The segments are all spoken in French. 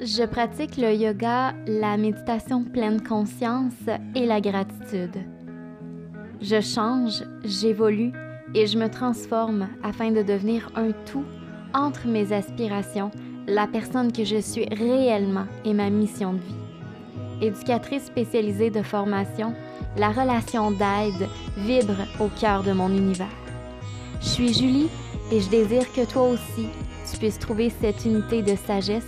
Je pratique le yoga, la méditation pleine conscience et la gratitude. Je change, j'évolue et je me transforme afin de devenir un tout entre mes aspirations, la personne que je suis réellement et ma mission de vie. Éducatrice spécialisée de formation, la relation d'aide vibre au cœur de mon univers. Je suis Julie et je désire que toi aussi, tu puisses trouver cette unité de sagesse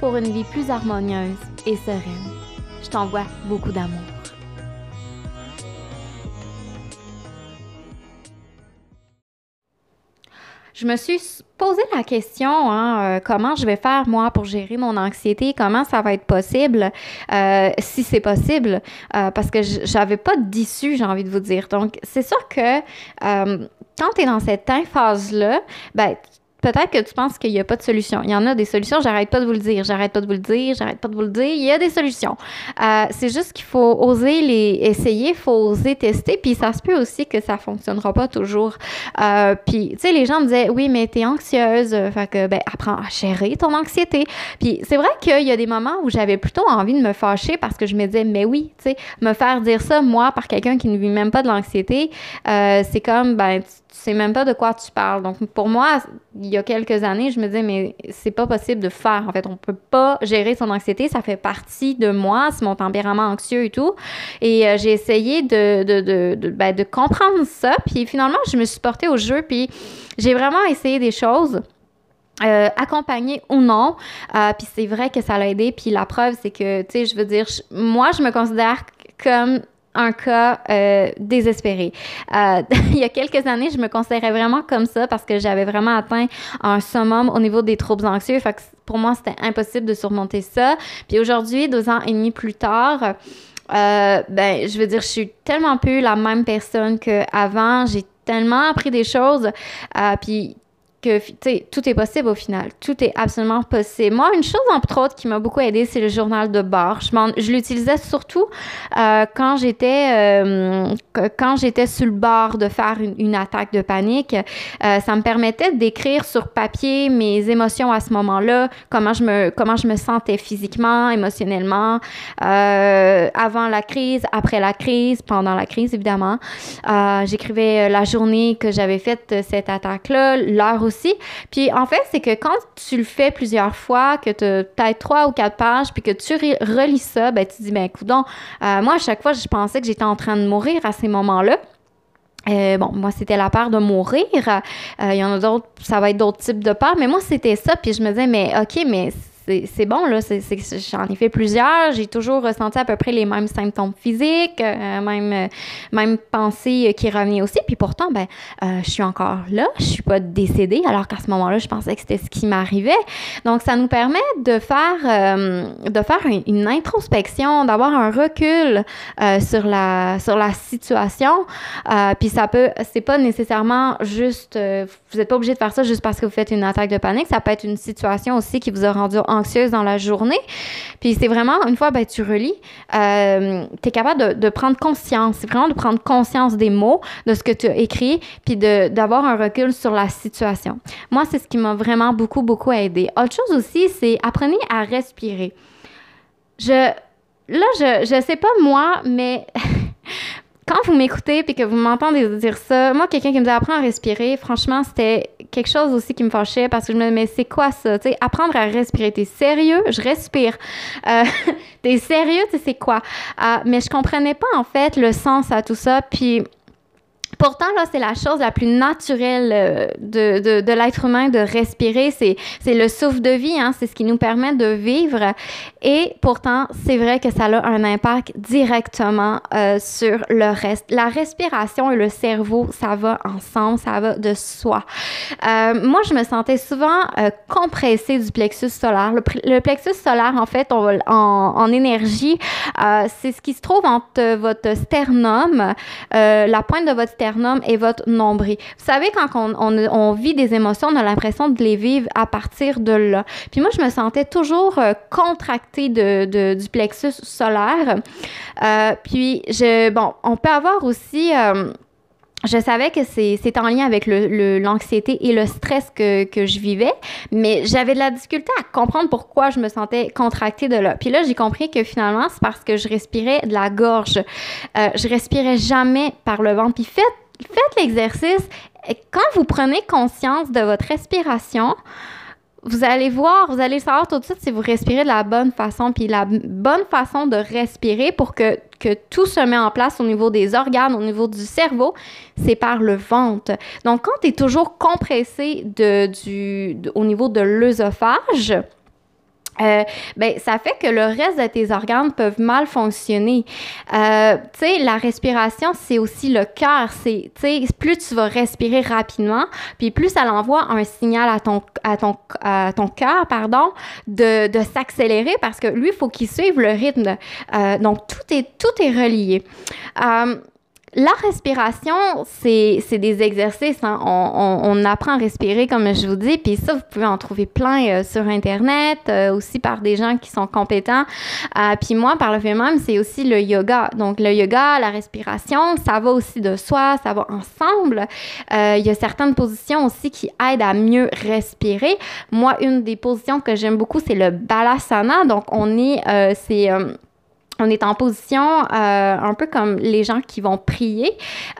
pour une vie plus harmonieuse et sereine. Je t'envoie beaucoup d'amour. Je me suis posé la question, hein, euh, comment je vais faire moi pour gérer mon anxiété, comment ça va être possible, euh, si c'est possible, euh, parce que j'avais pas d'issue, j'ai envie de vous dire. Donc, c'est sûr que quand tu es dans cette phase-là, ben, peut-être que tu penses qu'il n'y a pas de solution. Il y en a des solutions, j'arrête pas de vous le dire, j'arrête pas de vous le dire, j'arrête pas de vous le dire. Il y a des solutions. Euh, c'est juste qu'il faut oser les essayer, il faut oser tester, puis ça se peut aussi que ça fonctionnera pas toujours. Euh, puis, tu sais, les gens me disaient, oui, mais t'es anxieuse, fait que, ben, apprends à gérer ton anxiété. Puis, c'est vrai qu'il y a des moments où j'avais plutôt envie de me fâcher parce que je me disais, mais oui, tu sais, me faire dire ça, moi, par quelqu'un qui ne vit même pas de l'anxiété, euh, c'est comme, ben, tu sais même pas de quoi tu parles. Donc, pour moi, y a quelques années, je me disais, mais c'est pas possible de faire. En fait, on peut pas gérer son anxiété. Ça fait partie de moi, c'est mon tempérament anxieux et tout. Et euh, j'ai essayé de, de, de, ben, de, comprendre ça. Puis finalement, je me suis portée au jeu. Puis j'ai vraiment essayé des choses. Euh, accompagné ou non. Euh, puis c'est vrai que ça l'a aidé. Puis la preuve, c'est que, tu sais, je veux dire, moi, je me considère comme un cas euh, désespéré. Euh, il y a quelques années, je me considérais vraiment comme ça parce que j'avais vraiment atteint un summum au niveau des troubles anxieux. Pour moi, c'était impossible de surmonter ça. Puis aujourd'hui, deux ans et demi plus tard, euh, ben, je veux dire, je suis tellement plus la même personne qu'avant. J'ai tellement appris des choses. puis que tout est possible au final. Tout est absolument possible. Moi, une chose, entre autres, qui m'a beaucoup aidé, c'est le journal de bord. Je, je l'utilisais surtout euh, quand j'étais euh, quand j'étais sur le bord de faire une, attaque de panique. Euh, ça me permettait d'écrire sur papier mes émotions à ce moment-là, comment je me comment je me sentais physiquement, émotionnellement, avant la crise, après la crise, pendant la crise, évidemment. J'écrivais la journée que j'avais faite cette attaque-là, l'heure Puis en fait, c'est que quand tu le fais plusieurs fois, que tu as trois ou quatre pages, puis que tu relis ça, ben tu dis, ben écoute, euh, moi, à chaque fois, je pensais que j'étais en train de mourir à ces moments-là. Euh, bon, moi, c'était la peur de mourir. Euh, il y en a d'autres, ça va être d'autres types de peurs, mais moi, c'était ça. Puis je me disais, mais OK, mais c'est bon, là. J'en ai fait plusieurs. J'ai toujours ressenti à peu près les mêmes symptômes physiques, euh, même, euh, même pensée qui revenait aussi. Puis pourtant, ben, euh, je suis encore là. Je suis pas décédée, alors qu'à ce moment-là, je pensais que c'était ce qui m'arrivait. Donc, ça nous permet de faire, de faire une, introspection, d'avoir un recul sur, la, sur la situation. puis ça peut, c'est pas nécessairement juste, vous n'êtes pas obligé de faire ça juste parce que vous faites une attaque de panique. Ça peut être une situation aussi qui vous a rendu anxieuse dans la journée. Puis c'est vraiment, une fois, ben, tu relis, euh, tu es capable de, prendre conscience. C'est vraiment de prendre conscience des mots, de ce que tu as écrit, puis d'avoir un recul sur la situation. Moi, c'est ce qui m'a vraiment beaucoup, beaucoup aidé. Autre chose aussi, c'est apprenez à respirer. Je, là, je, je sais pas moi, mais quand vous m'écoutez puis que vous m'entendez dire ça, moi, quelqu'un qui me dit apprendre à respirer, franchement, c'était quelque chose aussi qui me fâchait parce que je me disais, mais c'est quoi ça? Apprendre à respirer. T'es sérieux? Je respire. Euh, T'es sérieux? C'est quoi? Euh, mais je comprenais pas, en fait, le sens à tout ça. Puis Pourtant, là, c'est la chose la plus naturelle euh, de, de, de l'être humain de respirer. C'est, c'est le souffle de vie, hein? c'est ce qui nous permet de vivre. Et pourtant, c'est vrai que ça a un impact directement euh, sur le reste. La respiration et le cerveau, ça va ensemble, ça va de soi. Euh, moi, je me sentais souvent compressée du plexus solaire. Le, plexus solaire, en fait, en, en énergie, c'est ce qui se trouve entre votre sternum, la pointe de votre sternum, et votre nombril. Vous savez, quand on, vit des émotions, on a l'impression de les vivre à partir de là. Puis moi, je me sentais toujours euh, contractée du plexus solaire. Euh, puis, je, bon, on peut avoir aussi... Euh, je savais que c'est en lien avec l'anxiété le, et le stress que, que je vivais, mais j'avais de la difficulté à comprendre pourquoi je me sentais contractée de là. Puis là, j'ai compris que finalement, c'est parce que je respirais de la gorge. Euh, je respirais jamais par le ventre. Puis faites, faites l'exercice. Quand vous prenez conscience de votre respiration, vous allez voir, vous allez savoir tout de suite si vous respirez de la bonne façon. Puis la bonne façon de respirer pour que, que tout se met en place au niveau des organes, au niveau du cerveau, c'est par le ventre. Donc, quand tu es toujours compressé du, au niveau de l'œsophage, euh, ben, ça fait que le reste de tes organes peuvent mal fonctionner. Euh, tu sais, la respiration, c'est aussi le cœur. C'est, tu sais, plus tu vas respirer rapidement, puis plus ça l'envoie un signal à ton, à ton, à ton cœur, pardon, de, de s'accélérer parce que lui, il faut qu'il suive le rythme. Euh, donc, tout est, tout est relié. La respiration, c'est des exercices. Hein. On, apprend à respirer, comme je vous dis, puis ça, vous pouvez en trouver plein euh, sur Internet, euh, aussi par des gens qui sont compétents. Euh, puis moi, par le fait même, c'est aussi le yoga. Donc, le yoga, la respiration, ça va aussi de soi, ça va ensemble. Il y a certaines positions aussi qui aident à mieux respirer. Moi, une des positions que j'aime beaucoup, c'est le balasana. Donc, on est, c'est on est en position euh, un peu comme les gens qui vont prier.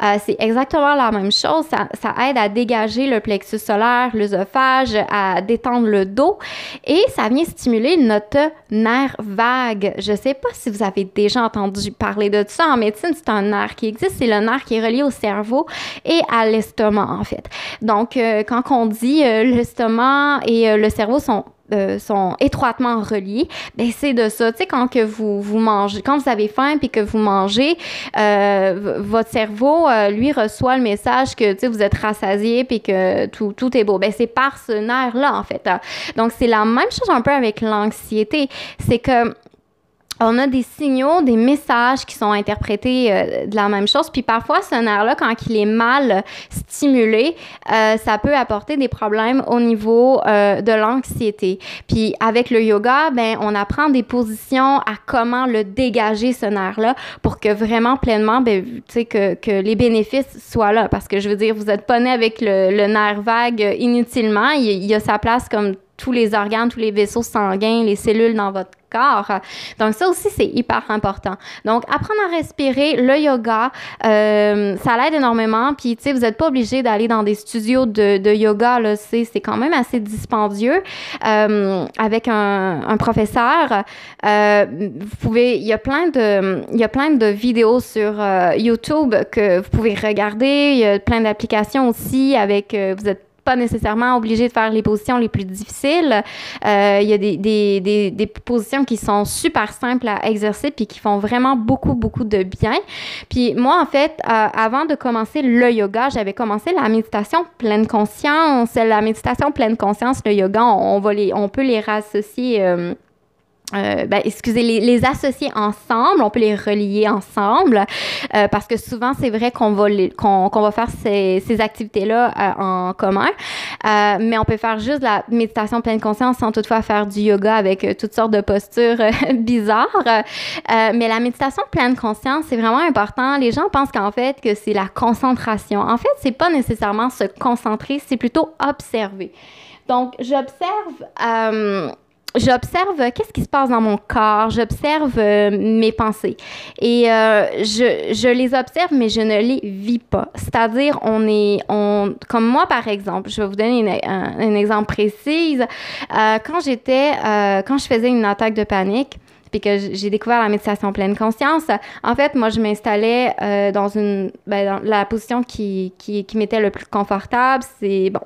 Euh, c'est exactement la même chose. Ça, aide à dégager le plexus solaire, l'œsophage, à détendre le dos et ça vient stimuler notre nerf vague. Je sais pas si vous avez déjà entendu parler de ça en médecine. C'est un nerf qui existe. C'est le nerf qui est relié au cerveau et à l'estomac en fait. Donc euh, quand on dit l'estomac et le cerveau sont euh, sont étroitement reliés, ben c'est de ça. Tu sais, quand que vous, vous mangez, quand vous avez faim puis que vous mangez, euh, votre cerveau, euh, lui, reçoit le message que, tu sais, vous êtes rassasié puis que tout, tout est beau. Ben c'est par ce nerf-là, en fait. Donc, c'est la même chose un peu avec l'anxiété. C'est que on a des signaux, des messages qui sont interprétés euh, de la même chose. Puis parfois, ce nerf-là, quand il est mal stimulé, euh, ça peut apporter des problèmes au niveau euh, de l'anxiété. Puis avec le yoga, ben, on apprend des positions à comment le dégager, ce nerf-là, pour que vraiment pleinement, ben, que, que les bénéfices soient là. Parce que je veux dire, vous êtes pas né avec le, le nerf vague inutilement. Il, il a sa place comme tous les organes, tous les vaisseaux sanguins, les cellules dans votre corps. Donc ça aussi, c'est hyper important. Donc apprendre à respirer, le yoga, euh, ça l'aide énormément. Puis, tu sais, vous n'êtes pas obligé d'aller dans des studios de, yoga, là, c'est, quand même assez dispendieux. Euh, avec un, un professeur, euh, vous pouvez, il y a plein de, il y a plein de vidéos sur YouTube que vous pouvez regarder. Il y a plein d'applications aussi avec, vous êtes pas nécessairement obligé de faire les positions les plus difficiles. Euh, il y a des, des, des, des, positions qui sont super simples à exercer puis qui font vraiment beaucoup, beaucoup de bien. Puis moi, en fait, euh, avant de commencer le yoga, j'avais commencé la méditation pleine conscience. La méditation pleine conscience, le yoga, on, on peut les rassocier. Euh, euh, ben, excusez, les, les, associer ensemble, on peut les relier ensemble, euh, parce que souvent, c'est vrai qu'on va, qu'on, qu'on va faire ces, ces activités-là euh, en commun, euh, mais on peut faire juste la méditation pleine conscience sans toutefois faire du yoga avec euh, toutes sortes de postures bizarres. mais la méditation pleine conscience, c'est vraiment important. Les gens pensent qu'en fait, que c'est la concentration. En fait, c'est pas nécessairement se concentrer, c'est plutôt observer. Donc, j'observe j'observe qu'est-ce qui se passe dans mon corps, j'observe euh, mes pensées et euh, je, les observe mais je ne les vis pas. C'est-à-dire on est on comme moi par exemple, je vais vous donner un, exemple précis. Euh, quand j'étais quand je faisais une attaque de panique puis que j'ai découvert la méditation pleine conscience, en fait, moi, je m'installais dans une ben, la position qui, qui, qui m'était le plus confortable. C'est bon,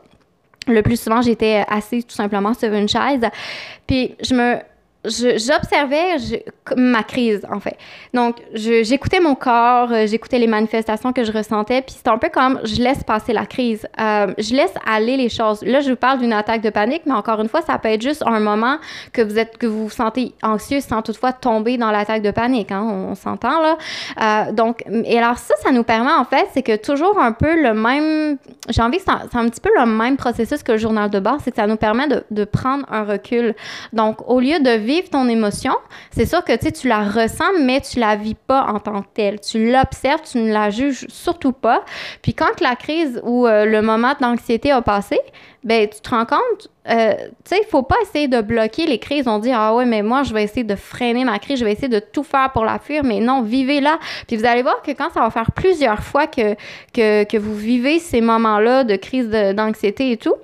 le plus souvent, j'étais assise tout simplement sur une chaise. Puis je me j'observais ma crise, en fait. Donc, j'écoutais mon corps, euh, j'écoutais les manifestations que je ressentais, puis c'est un peu comme je laisse passer la crise. Euh, je laisse aller les choses. Là, je vous parle d'une attaque de panique, mais encore une fois, ça peut être juste un moment que vous êtes, que vous vous sentez anxieux sans toutefois tomber dans l'attaque de panique, hein, on, s'entend là. Euh, donc, et alors ça, ça nous permet, en fait, c'est que toujours un peu le même, j'ai envie que c'est un, petit peu le même processus que le journal de bord, c'est que ça nous permet de, de prendre un recul. Donc, au lieu de vivre vivre ton émotion, c'est sûr que tu la ressens, mais tu la vis pas en tant que telle. Tu l'observes, tu ne la juges surtout pas. Puis quand la crise ou euh, le moment d'anxiété a passé, ben tu te rends compte, euh, tu sais, il faut pas essayer de bloquer les crises. On dit, ah ouais, mais moi, je vais essayer de freiner ma crise, je vais essayer de tout faire pour la fuir, mais non, vivez-la. Puis vous allez voir que quand ça va faire plusieurs fois que, que, que vous vivez ces moments-là de crise d'anxiété et tout,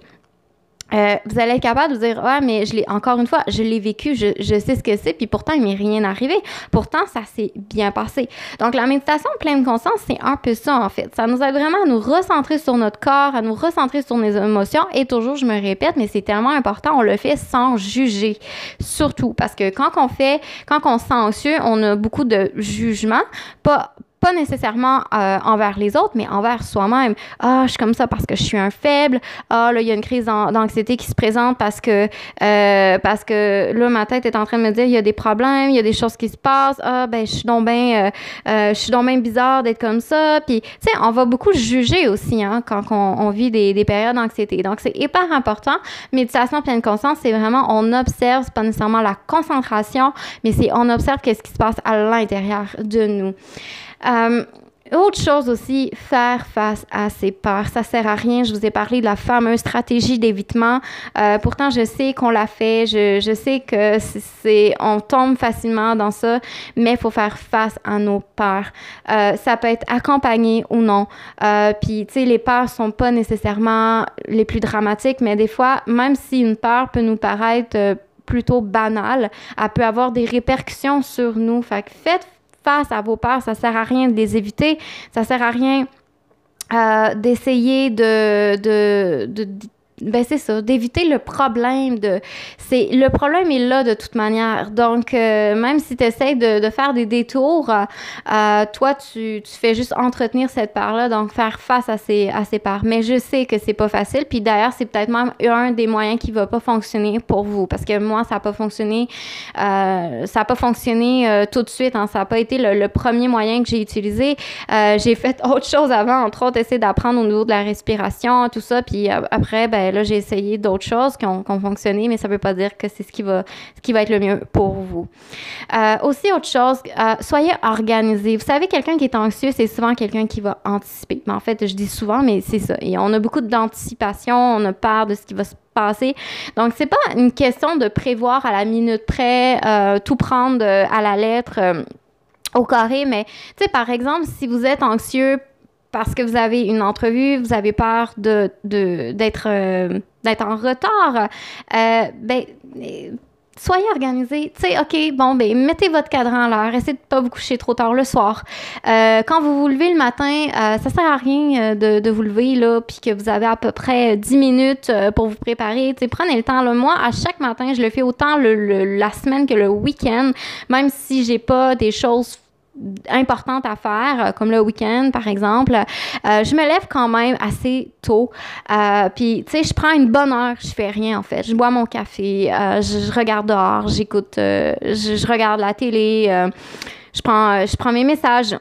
euh, vous allez être capable de dire ouais mais je l'ai encore une fois je l'ai vécu je, je, sais ce que c'est puis pourtant il m'est rien arrivé. Pourtant ça s'est bien passé. Donc la méditation pleine conscience c'est un peu ça en fait. Ça nous aide vraiment à nous recentrer sur notre corps à nous recentrer sur nos émotions. Et toujours je me répète mais c'est tellement important on le fait sans juger. Surtout parce que quand on fait quand on se sent anxieux on a beaucoup de jugement pas pas nécessairement euh, envers les autres, mais envers soi-même. Ah, je suis comme ça parce que je suis un faible. Ah, là, il y a une crise d'anxiété qui se présente parce que, euh, parce que là, ma tête est en train de me dire, il y a des problèmes, il y a des choses qui se passent. Ah, ben, je suis donc bien, euh, bien bizarre d'être comme ça. Puis, tu sais, on va beaucoup juger aussi, hein, quand on, vit des, des périodes d'anxiété. Donc, c'est hyper important. Méditation pleine conscience, c'est vraiment, on observe, c'est pas nécessairement la concentration, mais c'est, on observe qu'est-ce qui se passe à l'intérieur de nous. Euh, autre chose aussi, faire face à ses peurs. Ça sert à rien. Je vous ai parlé de la fameuse stratégie d'évitement. Euh, pourtant, je sais qu'on l'a fait. Je, je, sais que c'est, on tombe facilement dans ça, mais il faut faire face à nos peurs. Euh, ça peut être accompagné ou non. Puis, tu sais, les peurs sont pas nécessairement les plus dramatiques, mais des fois, même si une peur peut nous paraître plutôt banale, elle peut avoir des répercussions sur nous. Fait que faites face à vos peurs. Ça sert à rien de les éviter. Ça sert à rien euh, d'essayer de, ben c'est ça, d'éviter le problème de c'est le problème est là de toute manière. Donc euh, même si tu essaies de, de, faire des détours, euh, toi tu, tu, fais juste entretenir cette part là, donc faire face à ces à ces parts. Mais je sais que c'est pas facile, puis d'ailleurs c'est peut-être même un des moyens qui va pas fonctionner pour vous parce que moi ça a pas fonctionné euh, ça a pas fonctionné euh, tout de suite, hein, ça a pas été le, premier moyen que j'ai utilisé. Euh, j'ai fait autre chose avant, entre autres essayer d'apprendre au niveau de la respiration, tout ça, puis après ben là, j'ai essayé d'autres choses qui ont, fonctionné, mais ça ne veut pas dire que c'est ce qui va, ce qui va être le mieux pour vous. Euh, aussi, autre chose, euh, soyez organisé. Vous savez, quelqu'un qui est anxieux, c'est souvent quelqu'un qui va anticiper. Mais en fait, je dis souvent, mais c'est ça. Et on a beaucoup d'anticipation, on a peur de ce qui va se passer. Donc, c'est pas une question de prévoir à la minute près, euh, tout prendre à la lettre au carré, mais tu sais, par exemple, si vous êtes anxieux parce que vous avez une entrevue, vous avez peur de, d'être, euh, d'être en retard, euh, ben, soyez organisé. Tu sais, OK, bon, ben, mettez votre cadran à l'heure. Essayez de ne pas vous coucher trop tard le soir. Euh, quand vous vous levez le matin, euh, ça sert à rien de, de vous lever, là, puis que vous avez à peu près 10 minutes pour vous préparer. Tu sais, prenez le temps. Là. Moi, à chaque matin, je le fais autant le, la semaine que le week-end, même si j'ai pas des choses importantes à faire, euh, comme le week-end par exemple, euh, je me lève quand même assez tôt. Euh, puis, tu sais, je prends une bonne heure, je fais rien en fait. Je bois mon café, je, regarde dehors, j'écoute, je, je, regarde la télé, je, prends, je prends mes messages.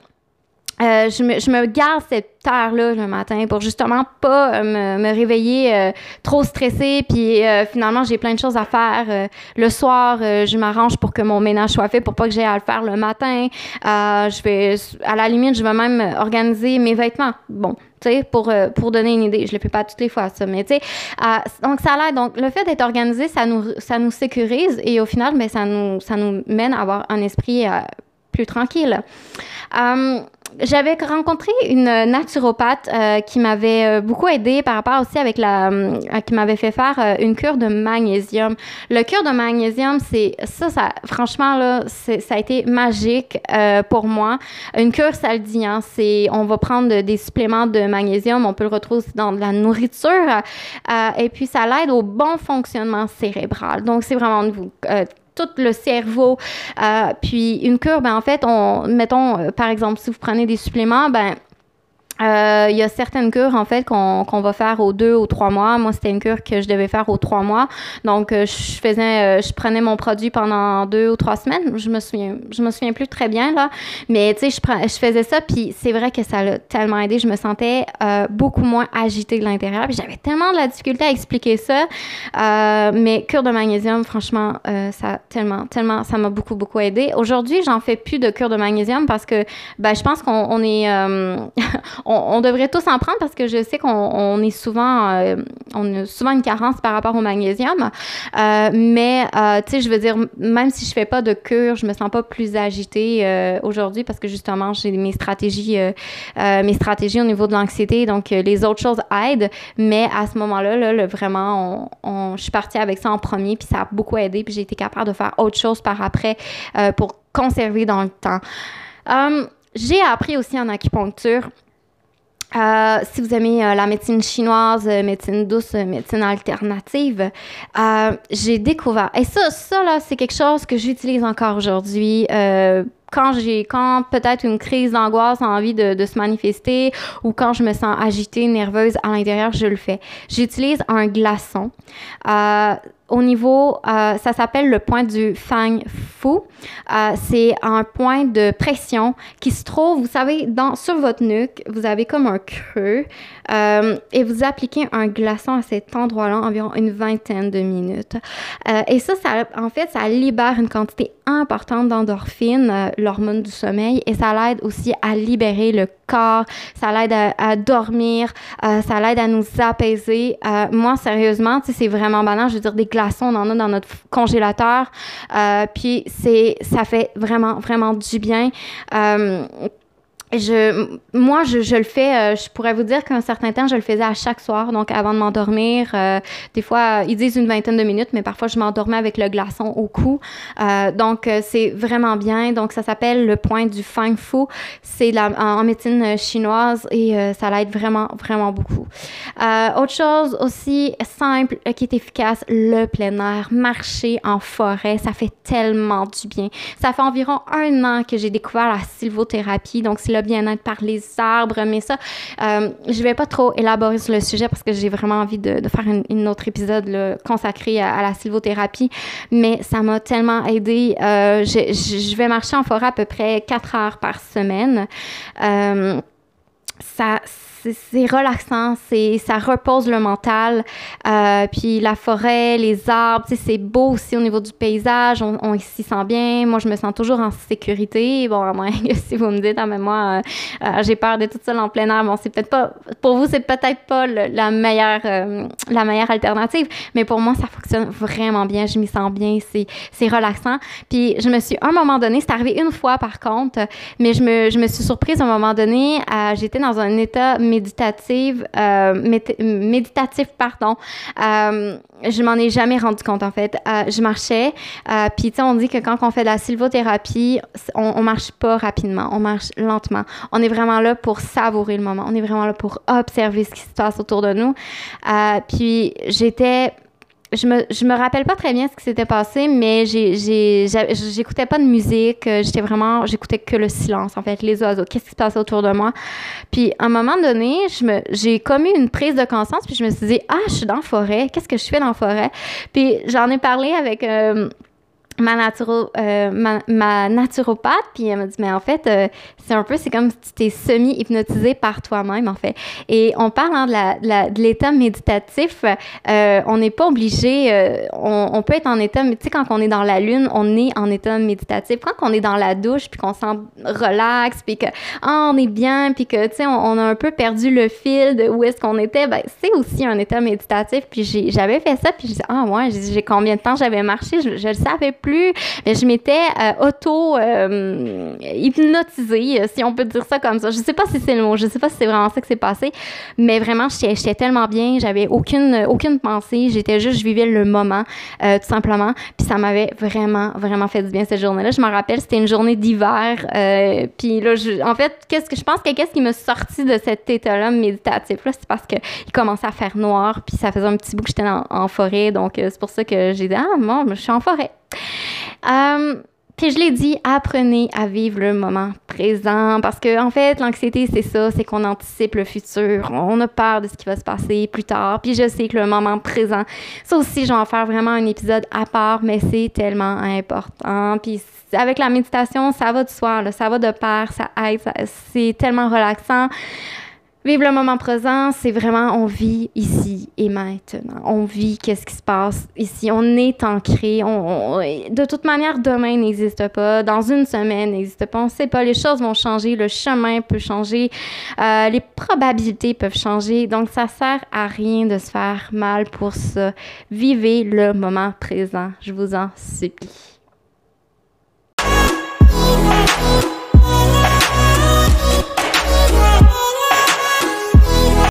Euh, je, me, je me garde cette heure-là le matin pour justement pas euh, me, me, réveiller euh, trop stressée. Puis finalement, j'ai plein de choses à faire. le soir, je m'arrange pour que mon ménage soit fait pour pas que j'aie à le faire le matin. je vais, à la limite, je vais même organiser mes vêtements. Bon, tu sais, pour, pour donner une idée. Je le fais pas toutes les fois, ça, mais tu sais, donc ça l'aide. Donc, le fait d'être organisé, ça nous, ça nous sécurise et au final, ben, ça, nous, ça nous mène à avoir un esprit plus tranquille. Um, j'avais rencontré une naturopathe euh, qui m'avait euh, beaucoup aidé par rapport aussi avec la euh, qui m'avait fait faire une cure de magnésium. Le cure de magnésium, c'est ça, ça franchement là, ça a été magique pour moi. Une cure, ça le dit, hein, c'est on va prendre des suppléments de magnésium, on peut le retrouver dans de la nourriture, et puis ça l'aide au bon fonctionnement cérébral. Donc c'est vraiment vous tout le cerveau. Euh, puis une cure, ben, en fait, on, mettons, euh, par exemple, si vous prenez des suppléments, ben, euh, il y a certaines cures, en fait, qu'on va faire aux deux ou trois mois. Moi, c'était une cure que je devais faire aux trois mois. Donc, euh, je faisais, euh, je prenais mon produit pendant deux ou trois semaines. Je me souviens, je me souviens plus très bien, là. Mais, tu sais, je, je faisais ça, puis c'est vrai que ça l'a tellement aidé. Je me sentais beaucoup moins agitée de l'intérieur. Puis j'avais tellement de la difficulté à expliquer ça. mais cure de magnésium, franchement, ça tellement, tellement, ça m'a beaucoup, beaucoup aidé. Aujourd'hui, j'en fais plus de cure de magnésium parce que, ben, je pense qu'on est, on, devrait tous en prendre parce que je sais qu'on est souvent, euh, on a souvent une carence par rapport au magnésium. Euh, mais, euh, tu sais, je veux dire, même si je fais pas de cure, je me sens pas plus agitée aujourd'hui parce que justement, j'ai mes stratégies, mes stratégies au niveau de l'anxiété. Donc, les autres choses aident. Mais à ce moment-là, là, vraiment, on, je suis partie avec ça en premier, puis ça a beaucoup aidé. Puis j'ai été capable de faire autre chose par après pour conserver dans le temps. j'ai appris aussi en acupuncture euh, si vous aimez euh, la médecine chinoise, euh, médecine douce, médecine alternative, j'ai découvert. Et ça, ça là, c'est quelque chose que j'utilise encore aujourd'hui quand j'ai quand peut-être une crise d'angoisse a envie de, se manifester ou quand je me sens agitée, nerveuse à l'intérieur, je le fais. J'utilise un glaçon. Euh, au niveau, euh, ça s'appelle le point du Fang Fu. Euh, c'est un point de pression qui se trouve, vous savez, dans, sur votre nuque. Vous avez comme un creux et vous appliquez un glaçon à cet endroit-là environ une vingtaine de minutes. Et ça, ça, en fait, ça libère une quantité importante d'endorphine, euh, l'hormone du sommeil, et ça l'aide aussi à libérer le corps, ça l'aide à, dormir, ça l'aide à nous apaiser. moi, sérieusement, c'est vraiment banal. Je veux dire, des glaçons, on en a dans notre congélateur. puis c'est, ça fait vraiment, vraiment du bien je, moi, je, le fais, euh, je pourrais vous dire qu'un certain temps, je le faisais à chaque soir, donc avant de m'endormir. Euh, des fois, ils disent une vingtaine de minutes, mais parfois, je m'endormais avec le glaçon au cou. Euh, donc, c'est vraiment bien. Donc, ça s'appelle le point du Fang Fu. C'est en, médecine chinoise et ça l'aide vraiment, vraiment beaucoup. autre chose aussi simple qui est efficace, le plein air, marcher en forêt, ça fait tellement du bien. Ça fait environ un an que j'ai découvert la sylvothérapie, donc c'est bien-être par les arbres, mais ça, euh, je vais pas trop élaborer sur le sujet parce que j'ai vraiment envie de, faire une, autre épisode consacré à, la sylvothérapie, mais ça m'a tellement aidé. Euh, je, vais marcher en forêt à peu près quatre heures par semaine. Euh, ça c'est relaxant, c'est ça repose le mental. Euh, puis la forêt, les arbres, c'est beau aussi au niveau du paysage. On, on s'y sent bien. Moi, je me sens toujours en sécurité. Bon, à moins que si vous me dites, ah, mais moi, euh, euh, j'ai peur d'être toute seule en plein air. Bon, c'est peut-être pas, pour vous, c'est peut-être pas la meilleure, la meilleure alternative. Mais pour moi, ça fonctionne vraiment bien. Je m'y sens bien. C'est relaxant. Puis je me suis, à un moment donné, c'est arrivé une fois par contre, mais je me, je me suis surprise à un moment donné. j'étais dans un état méditative, euh, méditatif, pardon. Euh, je m'en ai jamais rendu compte, en fait. Euh, je marchais, euh, puis, tu sais, on dit que quand on fait de la sylvothérapie, on, on marche pas rapidement, on marche lentement. On est vraiment là pour savourer le moment. On est vraiment là pour observer ce qui se passe autour de nous. puis, j'étais je me, je me rappelle pas très bien ce qui s'était passé, mais j'écoutais pas de musique. Euh, j'étais vraiment, j'écoutais que le silence, en fait, les oiseaux. Qu'est-ce qui se passait autour de moi? Puis, à un moment donné, j'ai commis une prise de conscience, puis je me suis dit, ah, je suis dans la forêt. Qu'est-ce que je fais dans la forêt? Puis, j'en ai parlé avec, euh, ma, naturo, euh, ma, naturopathe, puis elle m'a dit, mais en fait, euh, c'est un peu, c'est comme si tu t'es semi-hypnotisé par toi-même, en fait. Et on parle hein, de, l'état méditatif, euh, on n'est pas obligé, on, peut être en état, mais tu sais, quand on est dans la lune, on est en état méditatif. Quand on est dans la douche, puis qu'on sent relax, puis que, ah, on est bien, puis que, tu sais, on, a un peu perdu le fil de où est-ce qu'on était, ben, c'est aussi un état méditatif. Puis j'avais fait ça, puis je dis, ah, ouais, j'ai combien de temps j'avais marché, je, je le savais plus mais je m'étais euh, auto-hypnotisée, euh, si on peut dire ça comme ça. Je sais pas si c'est le mot, je sais pas si c'est vraiment ça que c'est passé, mais vraiment, j'étais tellement bien, j'avais aucune, aucune pensée, j'étais juste, je vivais le moment, euh, tout simplement, puis ça m'avait vraiment, vraiment fait du bien cette journée-là. Je me rappelle, c'était une journée d'hiver, puis là, en fait, qu'est-ce que je pense que qu'est-ce qui m'a sorti de cet état-là méditatif-là, c'est parce qu'il commençait à faire noir, puis ça faisait un petit bout que j'étais en, en, forêt, donc c'est pour ça que j'ai dit, ah, moi, je suis en forêt. Euh, Puis je l'ai dit, apprenez à vivre le moment présent parce que en fait, l'anxiété, c'est ça, c'est qu'on anticipe le futur, on a peur de ce qui va se passer plus tard. Puis je sais que le moment présent, ça aussi, je vais en faire vraiment un épisode à part, mais c'est tellement important. Puis avec la méditation, ça va de soi, ça va de pair, ça aide, c'est tellement relaxant. Vivre le moment présent, c'est vraiment on vit ici et maintenant. On vit qu'est-ce qui se passe ici. On est ancré. On, de toute manière, demain n'existe pas. Dans une semaine n'existe pas. On ne sait pas. Les choses vont changer. Le chemin peut changer. Euh, les probabilités peuvent changer. Donc, ça sert à rien de se faire mal pour ça. Vivez le moment présent. Je vous en supplie.